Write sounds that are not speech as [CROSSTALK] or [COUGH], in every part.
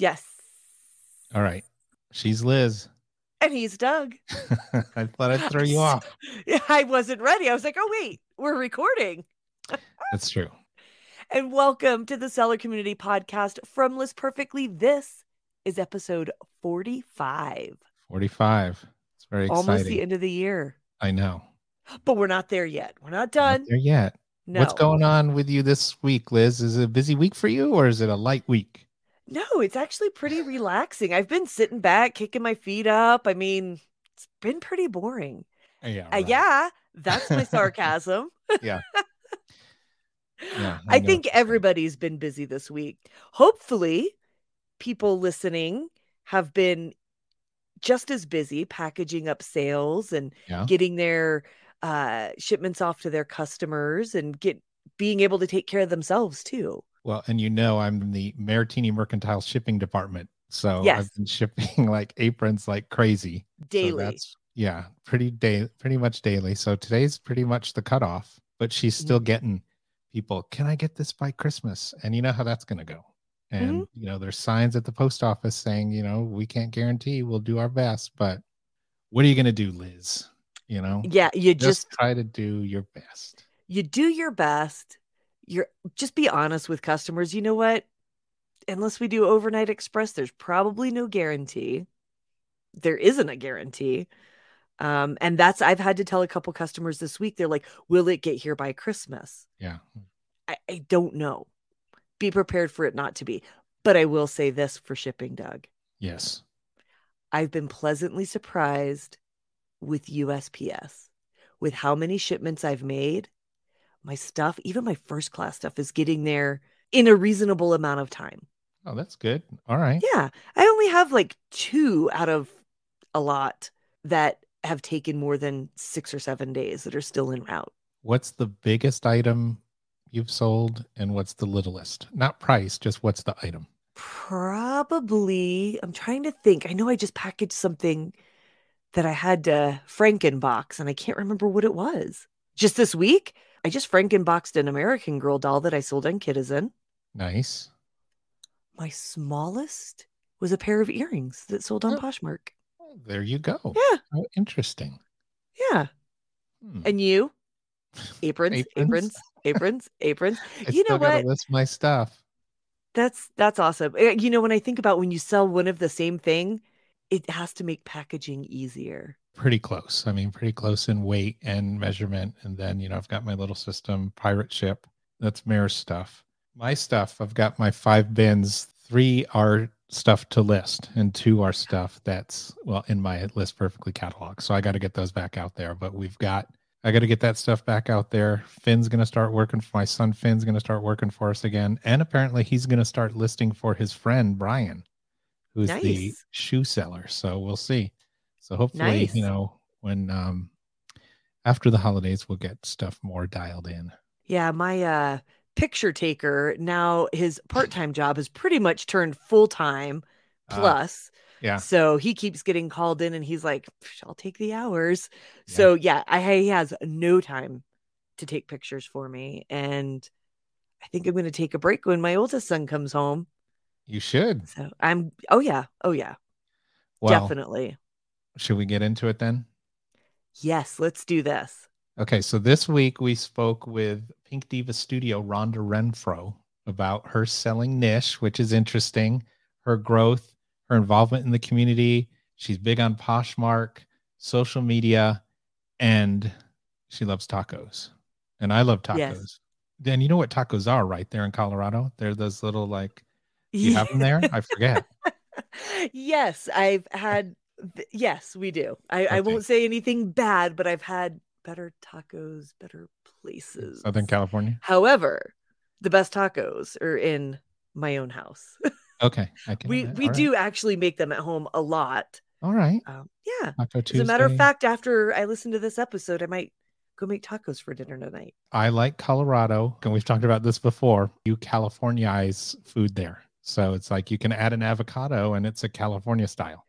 Yes. All right. She's Liz. And he's Doug. [LAUGHS] I thought I'd throw you [LAUGHS] off. Yeah, I wasn't ready. I was like, oh, wait, we're recording. [LAUGHS] That's true. And welcome to the Seller Community Podcast from List Perfectly. This is episode 45. 45. It's very exciting. Almost the end of the year. I know. But we're not there yet. We're not done. Not there yet. no. What's going on with you this week, Liz? Is it a busy week for you or is it a light week? No, it's actually pretty relaxing. I've been sitting back, kicking my feet up. I mean, it's been pretty boring. Yeah. Uh, yeah, that's my [LAUGHS] sarcasm. Yeah. Yeah. [LAUGHS] I know. think everybody's been busy this week. Hopefully, people listening have been just as busy packaging up sales and Yeah. getting their uh, shipments off to their customers and get being able to take care of themselves too. Well, and you know, I'm in the Maritini Mercantile Shipping Department. So Yes. I've been shipping [LAUGHS] like aprons like crazy. So Daily. that's yeah, pretty day pretty much daily. So today's pretty much the cutoff, but she's Mm-hmm. still getting people, can I get this by Christmas? And you know how that's gonna go. Mm-hmm. And you know, there's signs at the post office saying, you know, we can't guarantee we'll do our best, but what are you gonna do, Liz? You know, yeah, you just, just try to do your best. you do your best. You're just be honest with customers. You know what? Unless we do overnight express, there's probably no guarantee. There isn't a guarantee. Um, and that's I've had to tell a couple customers this week. They're like, "Will it get here by Christmas?" Yeah. I, I don't know. Be prepared for it not to be. But I will say this for shipping, Doug. Yes. I've been pleasantly surprised with USPS with how many shipments I've made. My stuff, even my first class stuff, is getting there in a reasonable amount of time. Oh, that's good. All right. Yeah. I only have like two out of a lot that have taken more than six or seven days that are still en route. What's the biggest item you've sold and what's the littlest? Not price, just what's the item? Probably, I'm trying to think. I know I just packaged something that I had to Frankenbox, and I can't remember what it was. Just this week, I just Frankenboxed an American Girl doll that I sold on Kidizen. Nice. My smallest was a pair of earrings that sold on Oh. Poshmark. There you go. Yeah, Oh, interesting. yeah. Hmm. And you? [LAUGHS] Aprons, Aprons? aprons, aprons. [LAUGHS] I you know what? list my stuff. That's that's awesome. Uh, You know, when I think about when you sell one of the same thing, it has to make packaging easier. Pretty close. I mean, pretty close in weight and measurement. And then, you know, I've got my little system, pirate ship. That's Mare's stuff. My stuff, I've got my five bins. Three are stuff to list, and two are stuff that's well in my list perfectly cataloged. So I got to get those back out there. But we've got I got to get that stuff back out there. Finn's going to start working for my son. Finn's going to start working for us again. And apparently he's going to start listing for his friend, Brian, who's the shoe seller. So we'll see. So hopefully, Nice. you know, when um after the holidays, we'll get stuff more dialed in. Yeah, my uh picture taker now his part-time job has pretty much turned full-time Ah, plus. yeah. So he keeps getting called in and he's like, I'll take the hours. Yeah. So yeah, I he has no time to take pictures for me. And I think I'm gonna take a break when my oldest son comes home. You should. So I'm oh yeah, oh yeah, Well, definitely. Should we get into it then? Yes, let's do this. Okay, so this week we spoke with Pink Diva Studio Rhonda Renfro about her selling niche, which is interesting, her growth, her involvement in the community. She's big on Poshmark, social media, and she loves tacos. And I love tacos. Yes. Then you know what tacos are, right? There in Colorado. They're those little like you have [LAUGHS] them there? I forget. [LAUGHS] yes, I've had. Th- Yes, we do. I, I won't say anything bad, but I've had better tacos, better places. Southern California. However, the best tacos are in my own house. [LAUGHS] Okay. I can we we right. do actually make them at home a lot. All right. Um, yeah. Taco Tuesday. As a matter of fact, after I listen to this episode, I might go make tacos for dinner tonight. I like Colorado, and we've talked about this before. You Californize food there. So it's like you can add an avocado and it's a California style.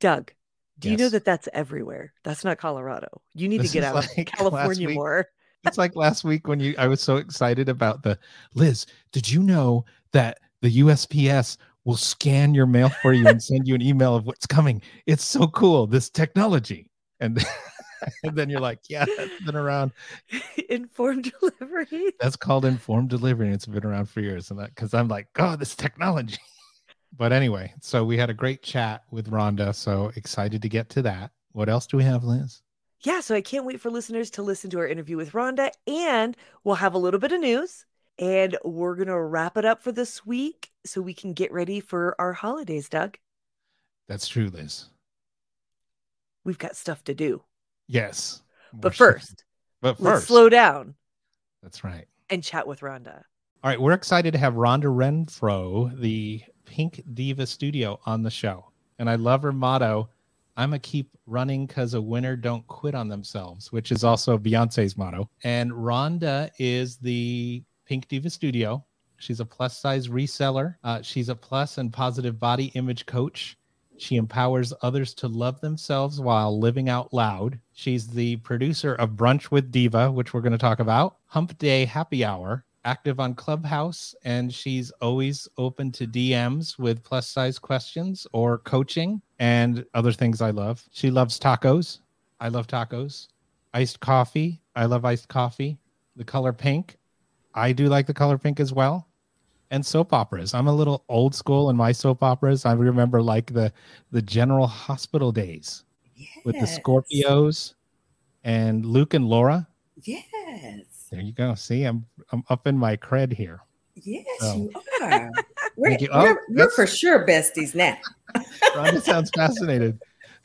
Doug, do you know that that's everywhere? That's not Colorado. You need This to get out like [LAUGHS] of California week. more. It's like last week when you I was so excited about the Liz, did you know that the USPS we'll scan your mail for you and send you an email of what's coming. It's so cool, this technology. And, [LAUGHS] and then you're like, yeah, that's been around. [LAUGHS] Informed delivery. That's called informed delivery. And it's been around for years. And that because I'm like, oh, this technology. But anyway, so we had a great chat with Rhonda. So excited to get to that. What else do we have, Liz? Yeah, so I can't wait for listeners to listen to our interview with Rhonda, and we'll have a little bit of news, and we're gonna wrap it up for this week so we can get ready for our holidays, Doug. That's true, Liz. We've got stuff to do. Yes. But first, but first, let's slow down. That's right. And chat with Rhonda. All right, we're excited to have Rhonda Renfro, the Pink Diva Studio, on the show, and I love her motto. I'm gonna keep running because a winner don't quit on themselves, which is also Beyonce's motto. And Rhonda is the Pink Diva Studio. She's a plus size reseller. Uh, she's a plus and positive body image coach. She empowers others to love themselves while living out loud. She's the producer of Brunch with Diva, which we're going to talk about, Hump Day Happy Hour, active on Clubhouse, and she's always open to DMs with plus size questions or coaching and other things I love. She loves tacos. I love tacos. Iced coffee. I love iced coffee. The color pink. I do like the color pink as well. And soap operas. I'm a little old school in my soap operas. I remember like the the General Hospital days yes. with the Scorpios and Luke and Laura. Yes. There you go. See, I'm I'm up in my cred here. Yes, so. you are. [LAUGHS] We're, you. Oh, we're, we're, for sure besties now. [LAUGHS] Rhonda sounds fascinated.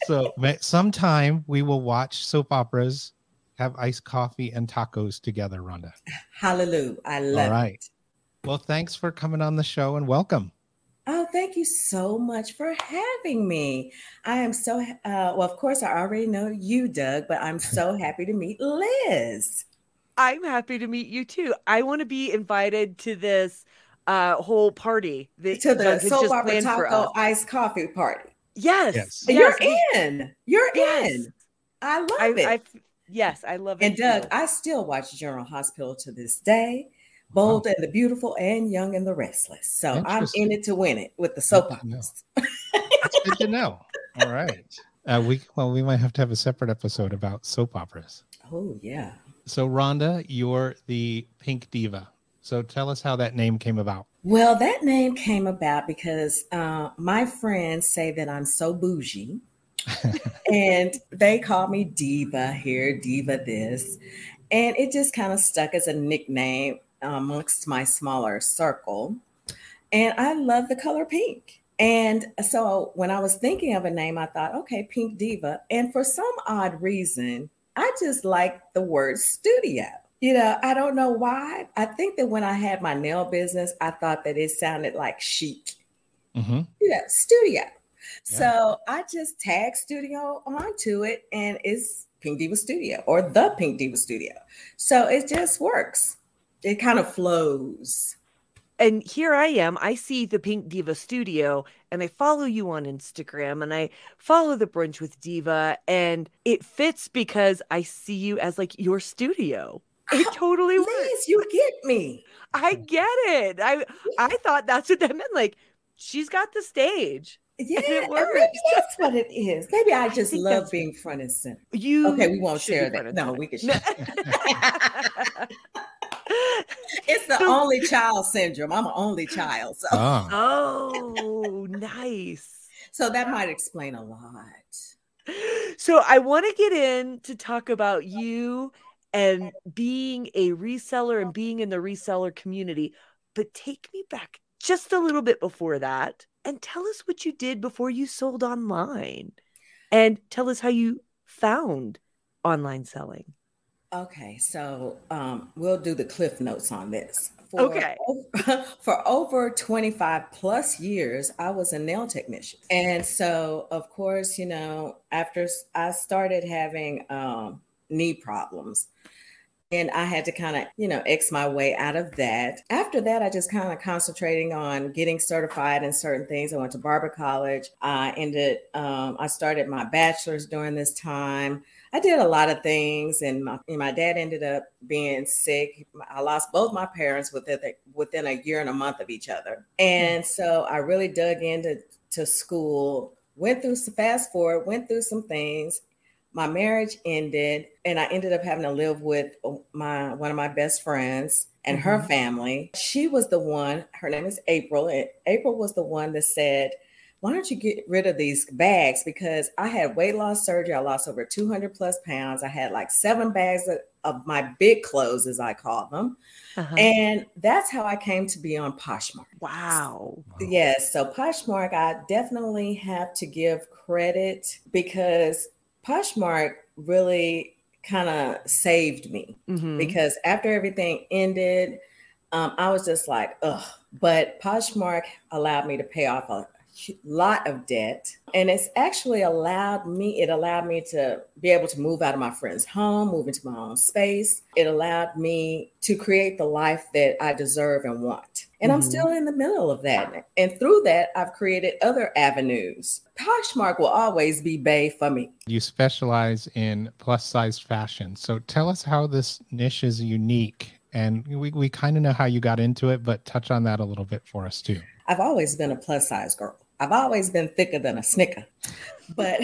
So sometime we will watch soap operas, have iced coffee and tacos together, Rhonda. Hallelujah. I love All right. It. Well, thanks for coming on the show and welcome. Oh, thank you so much for having me. I am so, uh, well, of course, I already know you, Doug, but I'm so happy to meet Liz. I'm happy to meet you too. I want to be invited to this uh, whole party that to the Soap Opera Taco Iced Coffee Party. Yes, yes. you're in. You're yes. in. I love I, it. I, yes, I love it. And Doug, too. I still watch General Hospital to this day. Bold wow. and the beautiful, and young and the restless. So I'm in it to win it with the soap operas. That's good to know. All right. Uh, we well, we might have to have a separate episode about soap operas. Oh yeah. So Rhonda, you're the Pink Diva. So tell us how that name came about. Well, that name came about because uh, my friends say that I'm so bougie. [LAUGHS] and they call me Diva here, Diva this. And it just kind of stuck as a nickname amongst my smaller circle. And I love the color pink. And so when I was thinking of a name, I thought, okay, Pink Diva. And for some odd reason, I just like the word studio. You know, I don't know why. I think that when I had my nail business, I thought that it sounded like chic. Mm-hmm. Yeah, studio. Yeah. So I just tag studio onto it and it's Pink Diva Studio or the Pink Diva Studio. So it just works. It kind of flows and here I am. I see the Pink Diva studio and I follow you on Instagram and I follow the brunch with Diva and it fits because I see you as like your studio. It [LAUGHS] totally Please, works. You get me. I get it. I I thought that's what that meant. Like she's got the stage. Yeah, it maybe that's what it is. Maybe I just I love being front and center. You okay? We won't share that. No, we can share. [LAUGHS] [LAUGHS] it's the only child syndrome. I'm an only child. So. Oh. oh, nice. So that might explain a lot. So I want to get in to talk about you and being a reseller and being in the reseller community, but take me back just a little bit before that and tell us what you did before you sold online and tell us how you found online selling. Okay, so um, we'll do the cliff notes on this. For, okay. [LAUGHS] For over 25 plus years, I was a nail technician. And so, of course, you know, after I started having um, knee problems, And I had to kind of, you know, X my way out of that. After that, I just kind of concentrating on getting certified in certain things. I went to Barber College. I ended, um, I started my bachelor's during this time. I did a lot of things, and my, and my dad ended up being sick. I lost both my parents within a, within a year and a month of each other, and so I really dug into to school. Went through fast forward, went through some things. My marriage ended, and I ended up having to live with my one of my best friends and her mm-hmm. family. She was the one. Her name is April, and April was the one that said why don't you get rid of these bags? Because I had weight loss surgery. I lost over 200 plus pounds. I had like seven bags of, of my big clothes, as I call them. Uh-huh. And that's how I came to be on Poshmark. Wow. Yes. So Poshmark, I definitely have to give credit because Poshmark really kind of saved me mm-hmm. because after everything ended, um, I was just like, ugh. But Poshmark allowed me to pay off a lot of debt and it's actually allowed me it allowed me to be able to move out of my friend's home move into my own space. It allowed me to create the life that i deserve and want. And mm-hmm. i'm still in the middle of that. And through that i've created other avenues. Poshmark will always be bae for me. You specialize in plus size fashion. So tell us how this niche is unique and we, we kind of know how you got into it but touch on that a little bit for us too. I've always been a plus size girl. I've always been thicker than a snicker. But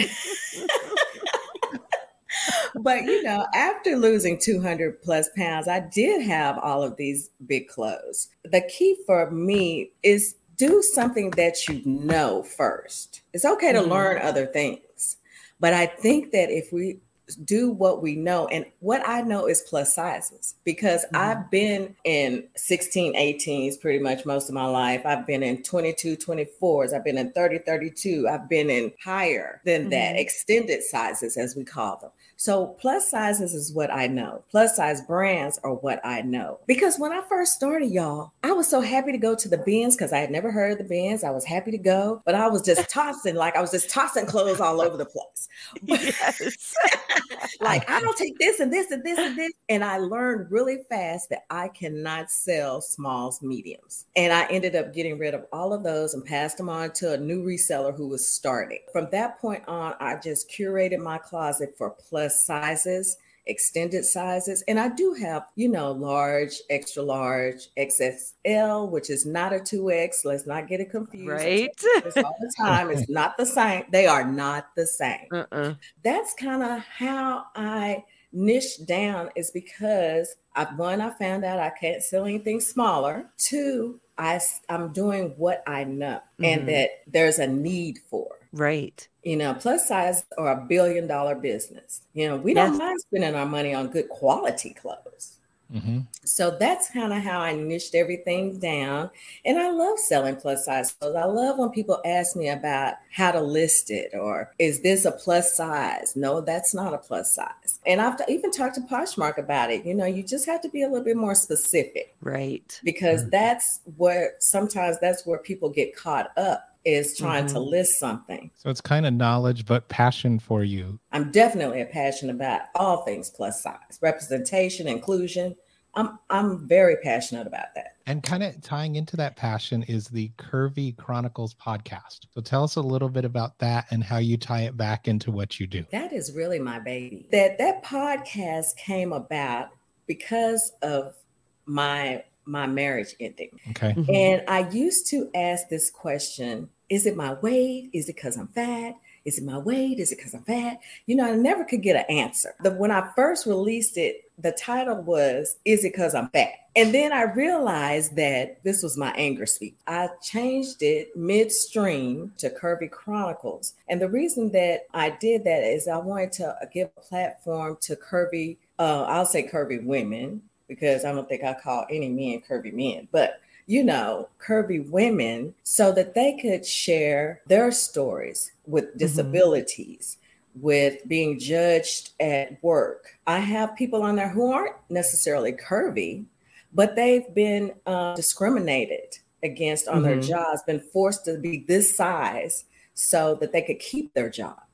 but you know, after losing 200 plus pounds, I did have all of these big clothes. The key for me is do something that you know first. It's okay to mm-hmm. learn other things. But I think that if we do what we know. And what I know is plus sizes because mm-hmm. I've been in 16, 18s pretty much most of my life. I've been in 22, 24s. I've been in 30, 32. I've been in higher than mm-hmm. that, extended sizes, as we call them. So plus sizes is what I know. Plus size brands are what I know. Because when I first started, y'all, I was so happy to go to the bins because I had never heard of the bins. I was happy to go, but I was just tossing, like I was just tossing clothes all over the place. [LAUGHS] Yes. [LAUGHS] like I don't take this and this and this and this. And I learned really fast that I cannot sell smalls, mediums. And I ended up getting rid of all of those and passed them on to a new reseller who was starting. From that point on, I just curated my closet for plus sizes, extended sizes. And I do have, you know, large, extra large, XXL, which is not a 2X. Let's not get it confused. Right. all the [LAUGHS] time. It's not the same. They are not the same. Uh-uh. That's kind of how I niche down is because I, one, I found out I can't sell anything smaller. Two, I, I'm doing what I know mm-hmm. and that there's a need for. Right. You know, plus size or a billion dollar business. You know, we don't mind spending our money on good quality clothes. Mm-hmm. So that's kind of how I niched everything down. And I love selling plus size clothes. I love when people ask me about how to list it or is this a plus size? No, that's not a plus size. And I've even talked to Poshmark about it. You know, you just have to be a little bit more specific. Right. Because mm-hmm. that's where sometimes that's where people get caught up is trying mm-hmm. to list something. So it's kind of knowledge, but passion for you. I'm definitely a passion about all things plus size, representation, inclusion. I'm I'm very passionate about that. And kind of tying into that passion is the Curvy Chronicles podcast. So tell us a little bit about that and how you tie it back into what you do. That is really my baby. That that podcast came about because of my my marriage ending. Okay. Mm-hmm. And I used to ask this question Is it my weight? Is it because I'm fat? Is it my weight? Is it because I'm fat? You know, I never could get an answer. The, when I first released it, the title was Is it because I'm fat? And then I realized that this was my anger speech. I changed it midstream to Curvy Chronicles. And the reason that I did that is I wanted to give a platform to curvy, uh, I'll say curvy women because I don't think I call any men curvy men, but you know, curvy women so that they could share their stories with mm-hmm. disabilities, mm-hmm. with being judged at work. I have people on there who aren't necessarily curvy, but they've been uh, discriminated against on mm-hmm. their jobs, been forced to be this size so that they could keep their jobs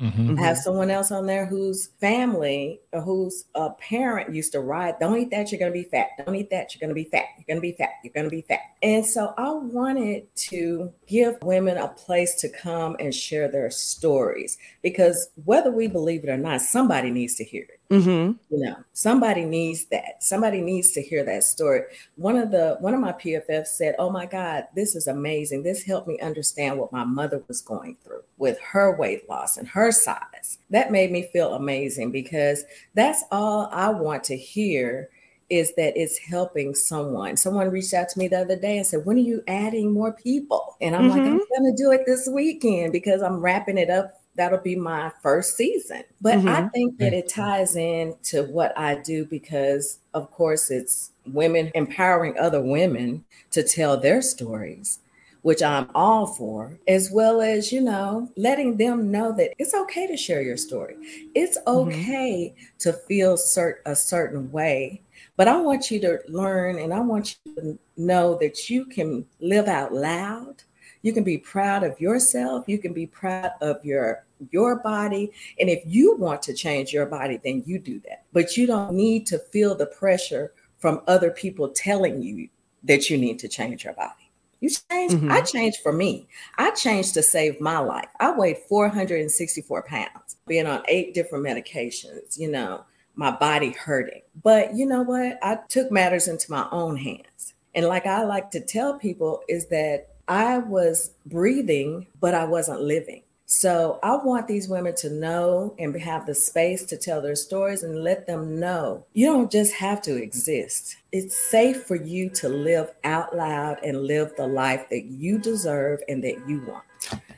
Mm-hmm. I have someone else on there whose family or whose uh, parent used to ride, don't eat that, you're going to be fat. Don't eat that, you're going to be fat. You're going to be fat. You're going to be fat. And so I wanted to give women a place to come and share their stories because whether we believe it or not, somebody needs to hear it. Mm-hmm. You know, somebody needs that. Somebody needs to hear that story. One of the one of my PFFs said, "Oh my God, this is amazing. This helped me understand what my mother was going through with her weight loss and her size." That made me feel amazing because that's all I want to hear is that it's helping someone. Someone reached out to me the other day and said, When are you adding more people? And I'm mm-hmm. like, I'm going to do it this weekend because I'm wrapping it up that'll be my first season. But mm-hmm. I think that it ties in to what I do because, of course, it's women empowering other women to tell their stories, which I'm all for, as well as, you know, letting them know that it's okay to share your story. It's mm-hmm. okay mm-hmm. to feel cert- a certain way. But I want you to learn and I want you to know that you can live out loud you can be proud of yourself you can be proud of your your body. And if you want to change your body, then you do that. But you don't need to feel the pressure from other people telling you that you need to change your body. You change. Mm-hmm. I changed for me. I changed to save my life. I weighed 464 pounds, being on eight different medications, you know, my body hurting. But you know what? I took matters into my own hands. And like I like to tell people, is that I was breathing, but I wasn't living. So I want these women to know and have the space to tell their stories and let them know you don't just have to exist. It's safe for you to live out loud and live the life that you deserve and that you want.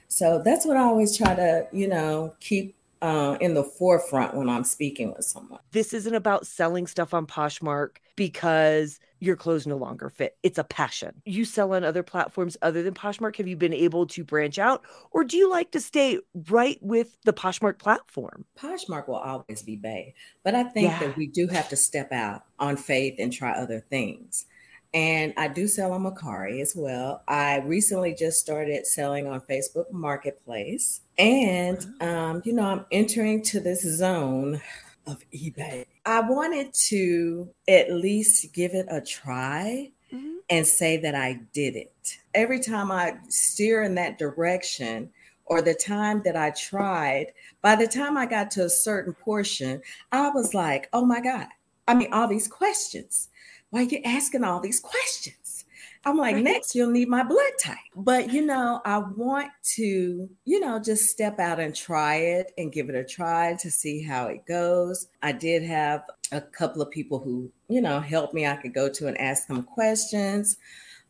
So that's what I always try to, you know, keep uh, in the forefront when I'm speaking with someone. This isn't about selling stuff on Poshmark because your clothes no longer fit. It's a passion. You sell on other platforms other than Poshmark. Have you been able to branch out or do you like to stay right with the Poshmark platform? Poshmark will always be Bae, but I think yeah. that we do have to step out on faith and try other things. And I do sell on Mercari as well. I recently just started selling on Facebook Marketplace. And, um, you know, I'm entering to this zone of eBay. I wanted to at least give it a try mm-hmm. and say that I did it. Every time I steer in that direction, or the time that I tried, by the time I got to a certain portion, I was like, oh my God. I mean, all these questions why are you asking all these questions? I'm like, right. next you'll need my blood type. But you know, I want to, you know, just step out and try it and give it a try to see how it goes. I did have a couple of people who, you know, helped me. I could go to and ask them questions.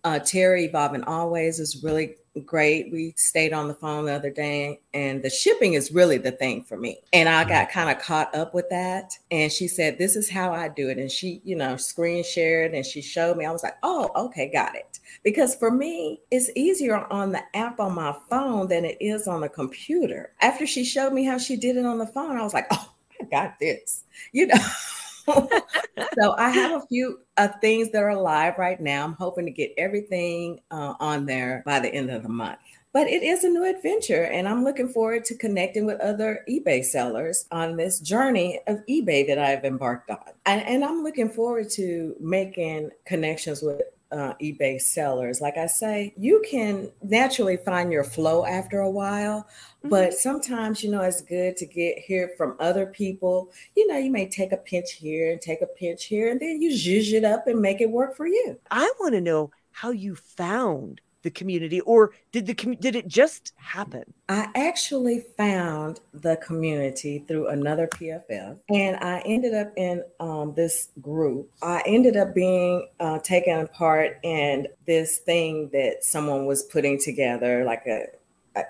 Uh, Terry Evolving Always is really great. We stayed on the phone the other day, and the shipping is really the thing for me. And I got kind of caught up with that. And she said, This is how I do it. And she, you know, screen shared and she showed me. I was like, Oh, okay, got it. Because for me, it's easier on the app on my phone than it is on the computer. After she showed me how she did it on the phone, I was like, Oh, I got this, you know. [LAUGHS] [LAUGHS] so I have a few uh, things that are live right now. I'm hoping to get everything uh, on there by the end of the month. But it is a new adventure, and I'm looking forward to connecting with other eBay sellers on this journey of eBay that I've embarked on. And, and I'm looking forward to making connections with uh, eBay sellers. Like I say, you can naturally find your flow after a while, mm-hmm. but sometimes, you know, it's good to get hear from other people. You know, you may take a pinch here and take a pinch here, and then you zhuzh it up and make it work for you. I want to know how you found the community or did the did it just happen? I actually found the community through another pff and i ended up in um, this group. I ended up being uh, taken part in this thing that someone was putting together like a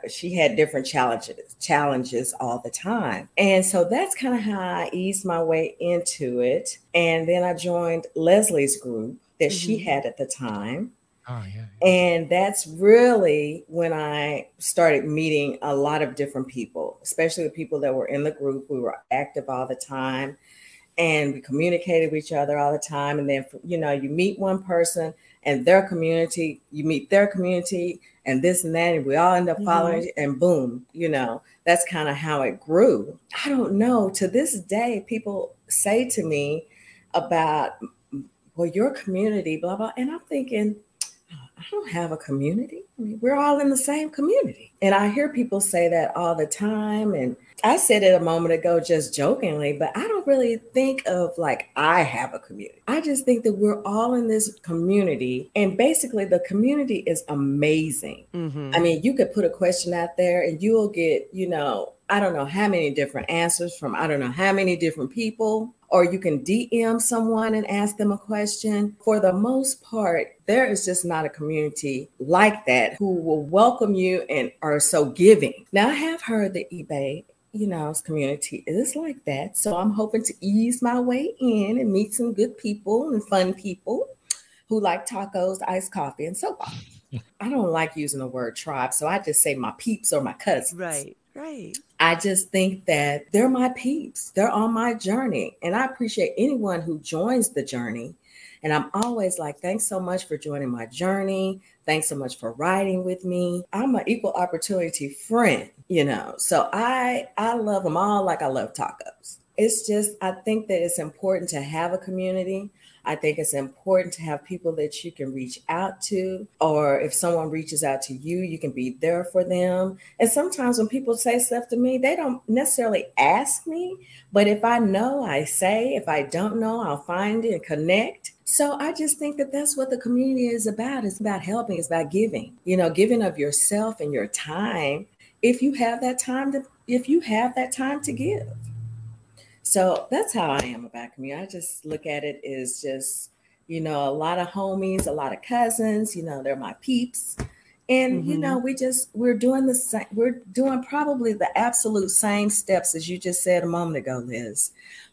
she had different challenges challenges all the time. And so that's kind of how i eased my way into it. And then i joined leslie's group that mm-hmm. she had at the time Oh, yeah, yeah. And that's really when I started meeting a lot of different people, especially the people that were in the group. We were active all the time and we communicated with each other all the time. And then, you know, you meet one person and their community, you meet their community and this and that, and we all end up following, mm-hmm. and boom, you know, that's kind of how it grew. I don't know. To this day, people say to me about, well, your community, blah, blah. And I'm thinking, I don't have a community. I mean, we're all in the same community. And I hear people say that all the time. And I said it a moment ago just jokingly, but I don't really think of like I have a community. I just think that we're all in this community. And basically, the community is amazing. Mm-hmm. I mean, you could put a question out there and you'll get, you know, I don't know how many different answers from I don't know how many different people or you can DM someone and ask them a question. For the most part, there is just not a community like that who will welcome you and are so giving. Now, I have heard that eBay you know, community is like that. So I'm hoping to ease my way in and meet some good people and fun people who like tacos, iced coffee, and so on. [LAUGHS] I don't like using the word tribe, so I just say my peeps or my cousins. Right. Right. I just think that they're my peeps. They're on my journey. And I appreciate anyone who joins the journey. And I'm always like, thanks so much for joining my journey. Thanks so much for riding with me. I'm an equal opportunity friend, you know. So I I love them all like I love tacos. It's just I think that it's important to have a community. I think it's important to have people that you can reach out to, or if someone reaches out to you, you can be there for them. And sometimes when people say stuff to me, they don't necessarily ask me, but if I know, I say. If I don't know, I'll find it and connect. So I just think that that's what the community is about. It's about helping, it's about giving, you know, giving of yourself and your time. If you have that time to, if you have that time to give. So that's how I am about community. I just look at it as just, you know, a lot of homies, a lot of cousins, you know, they're my peeps. And mm-hmm. you know, we just we're doing the same, we're doing probably the absolute same steps as you just said a moment ago, Liz.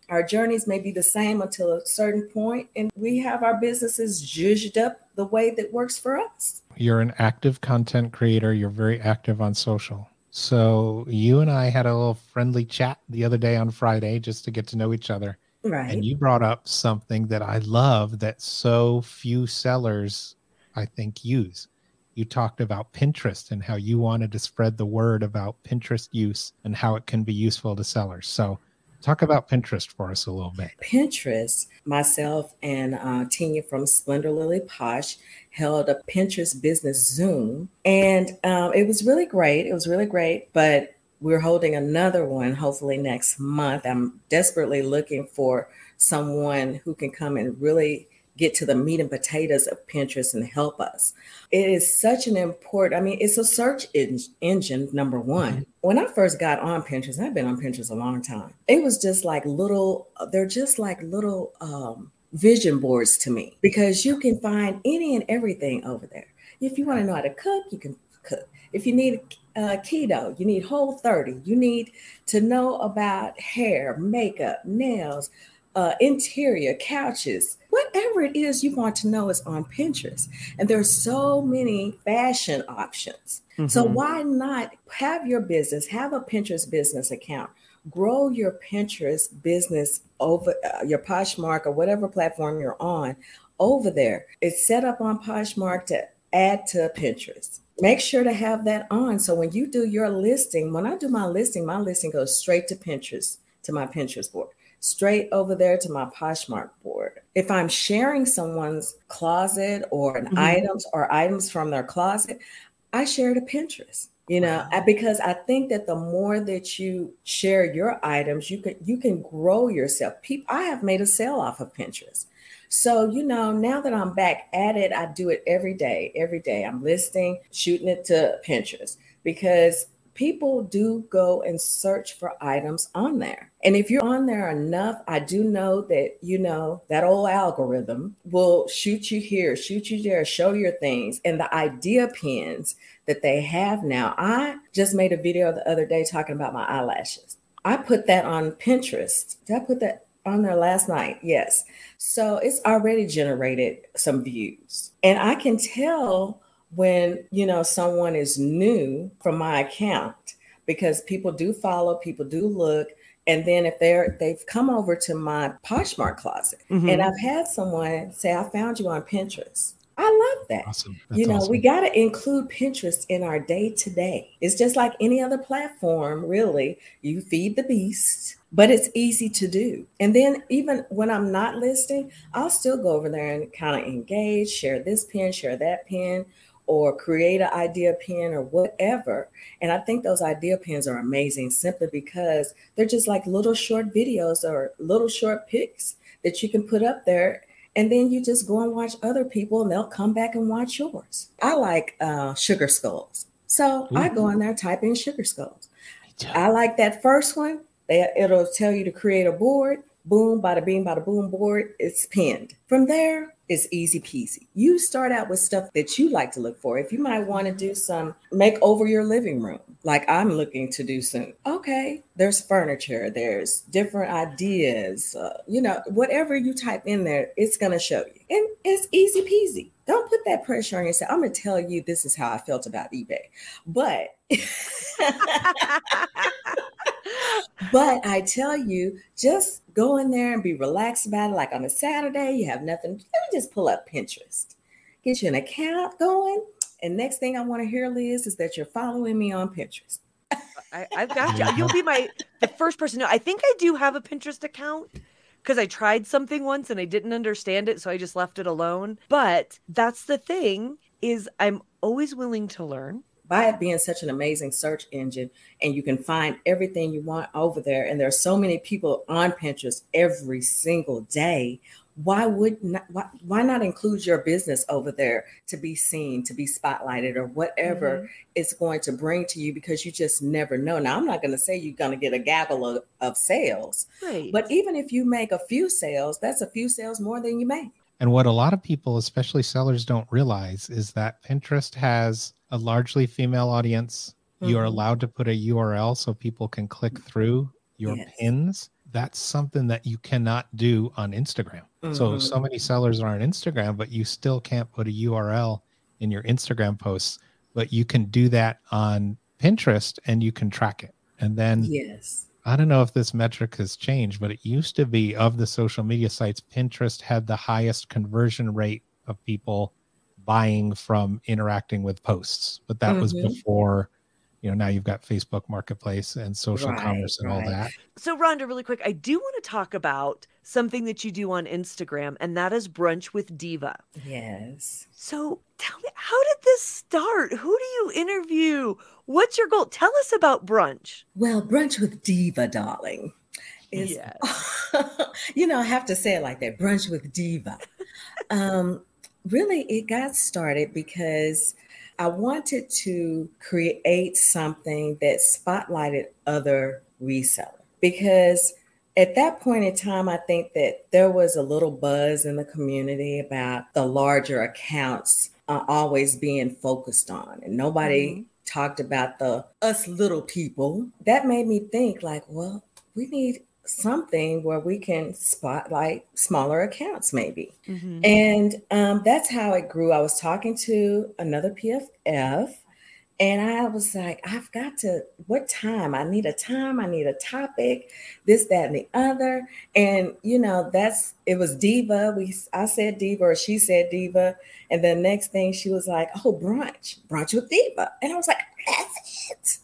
Our journeys may be the same until a certain point, and we have our businesses judged up the way that works for us. You're an active content creator, you're very active on social. So you and I had a little friendly chat the other day on Friday just to get to know each other. Right. And you brought up something that I love that so few sellers, I think, use. You talked about Pinterest and how you wanted to spread the word about Pinterest use and how it can be useful to sellers. So Talk about Pinterest for us a little bit. Pinterest, myself and uh, Tina from Splendor Lily Posh held a Pinterest business Zoom, and um, it was really great. It was really great, but we're holding another one hopefully next month. I'm desperately looking for someone who can come and really get to the meat and potatoes of Pinterest and help us. It is such an important, I mean, it's a search en- engine, number one. Mm-hmm. When I first got on Pinterest, I've been on Pinterest a long time. It was just like little, they're just like little um, vision boards to me because you can find any and everything over there. If you want to know how to cook, you can cook. If you need uh, keto, you need whole 30, you need to know about hair, makeup, nails, uh, interior, couches, whatever it is you want to know is on Pinterest. And there's so many fashion options. Mm-hmm. So why not have your business, have a Pinterest business account, grow your Pinterest business over uh, your Poshmark or whatever platform you're on over there. It's set up on Poshmark to add to Pinterest. Make sure to have that on. So when you do your listing, when I do my listing, my listing goes straight to Pinterest, to my Pinterest board straight over there to my Poshmark board. If I'm sharing someone's closet or an mm-hmm. items or items from their closet, I share to Pinterest. You know, wow. because I think that the more that you share your items, you can you can grow yourself. People, I have made a sale off of Pinterest. So, you know, now that I'm back at it, I do it every day. Every day I'm listing, shooting it to Pinterest because people do go and search for items on there. And if you're on there enough, I do know that, you know, that old algorithm will shoot you here, shoot you there, show your things. And the idea pins that they have now. I just made a video the other day talking about my eyelashes. I put that on Pinterest. Did I put that on there last night? Yes. So it's already generated some views. And I can tell when you know someone is new from my account because people do follow people do look and then if they're they've come over to my poshmark closet mm-hmm. and i've had someone say i found you on pinterest I love that. Awesome. you know, awesome. we got to include Pinterest in our day to day. It's just like any other platform, really. You feed the beast, but it's easy to do. And then, even when I'm not listing, I'll still go over there and kind of engage, share this pin, share that pin, or create an idea pin or whatever. And I think those idea pins are amazing simply because they're just like little short videos or little short pics that you can put up there and then you just go and watch other people and they'll come back and watch yours. I like uh, sugar skulls. So Ooh. I go in there, type in sugar skulls. I like that first one. They, it'll tell you to create a board. Boom, bada bing, bada boom board. It's pinned. From there, is easy peasy. You start out with stuff that you like to look for. If you might want to do some make over your living room, like I'm looking to do soon. Okay, there's furniture, there's different ideas, uh, you know, whatever you type in there, it's going to show you. And it's easy peasy. Don't put that pressure on yourself. I'm going to tell you this is how I felt about eBay. But [LAUGHS] but I tell you, just go in there and be relaxed about it. Like on a Saturday, you have nothing. Let me just pull up Pinterest, get you an account going. And next thing I want to hear, Liz, is that you're following me on Pinterest. I, have got you. You'll be my the first person. To, I think I do have a Pinterest account because I tried something once and I didn't understand it, so I just left it alone. But that's the thing is I'm always willing to learn by it being such an amazing search engine and you can find everything you want over there and there are so many people on pinterest every single day why would not why, why not include your business over there to be seen to be spotlighted or whatever mm-hmm. it's going to bring to you because you just never know now i'm not going to say you're going to get a gaggle of, of sales right. but even if you make a few sales that's a few sales more than you make and what a lot of people especially sellers don't realize is that pinterest has a largely female audience, mm-hmm. you are mm-hmm. allowed to put a URL so people can click through your yes. pins. That's something that you cannot do on Instagram. Mm-hmm. So so many sellers are on Instagram, but you still can't put a URL in your Instagram posts. But you can do that on Pinterest and you can track it. And then yes. I don't know if this metric has changed, but it used to be of the social media sites, Pinterest had the highest conversion rate of people buying from interacting with posts but that mm-hmm. was before you know now you've got facebook marketplace and social right, commerce and right. all that. So rhonda really quick i do want to talk about something that you do on instagram and that is brunch with diva. Yes. So tell me how did this start? Who do you interview? What's your goal? Tell us about brunch. Well brunch with diva darling is yes. [LAUGHS] you know i have to say it like that brunch with diva. Um really it got started because I wanted to create something that spotlighted other resellers because at that point in time, I think that there was a little buzz in the community about the larger accounts uh, always being focused on, and nobody mm-hmm. talked about the us little people. That made me think, like, well, we need something where we can spotlight smaller accounts maybe. Mm-hmm. and um, that's how it grew. I was talking to another pff and i was like i've got to what time? I need a time i need a topic this that and the other. And you know that's it was diva. We i said diva or she said diva. And the next thing she was like oh brunch brunch with diva. And i was like that's it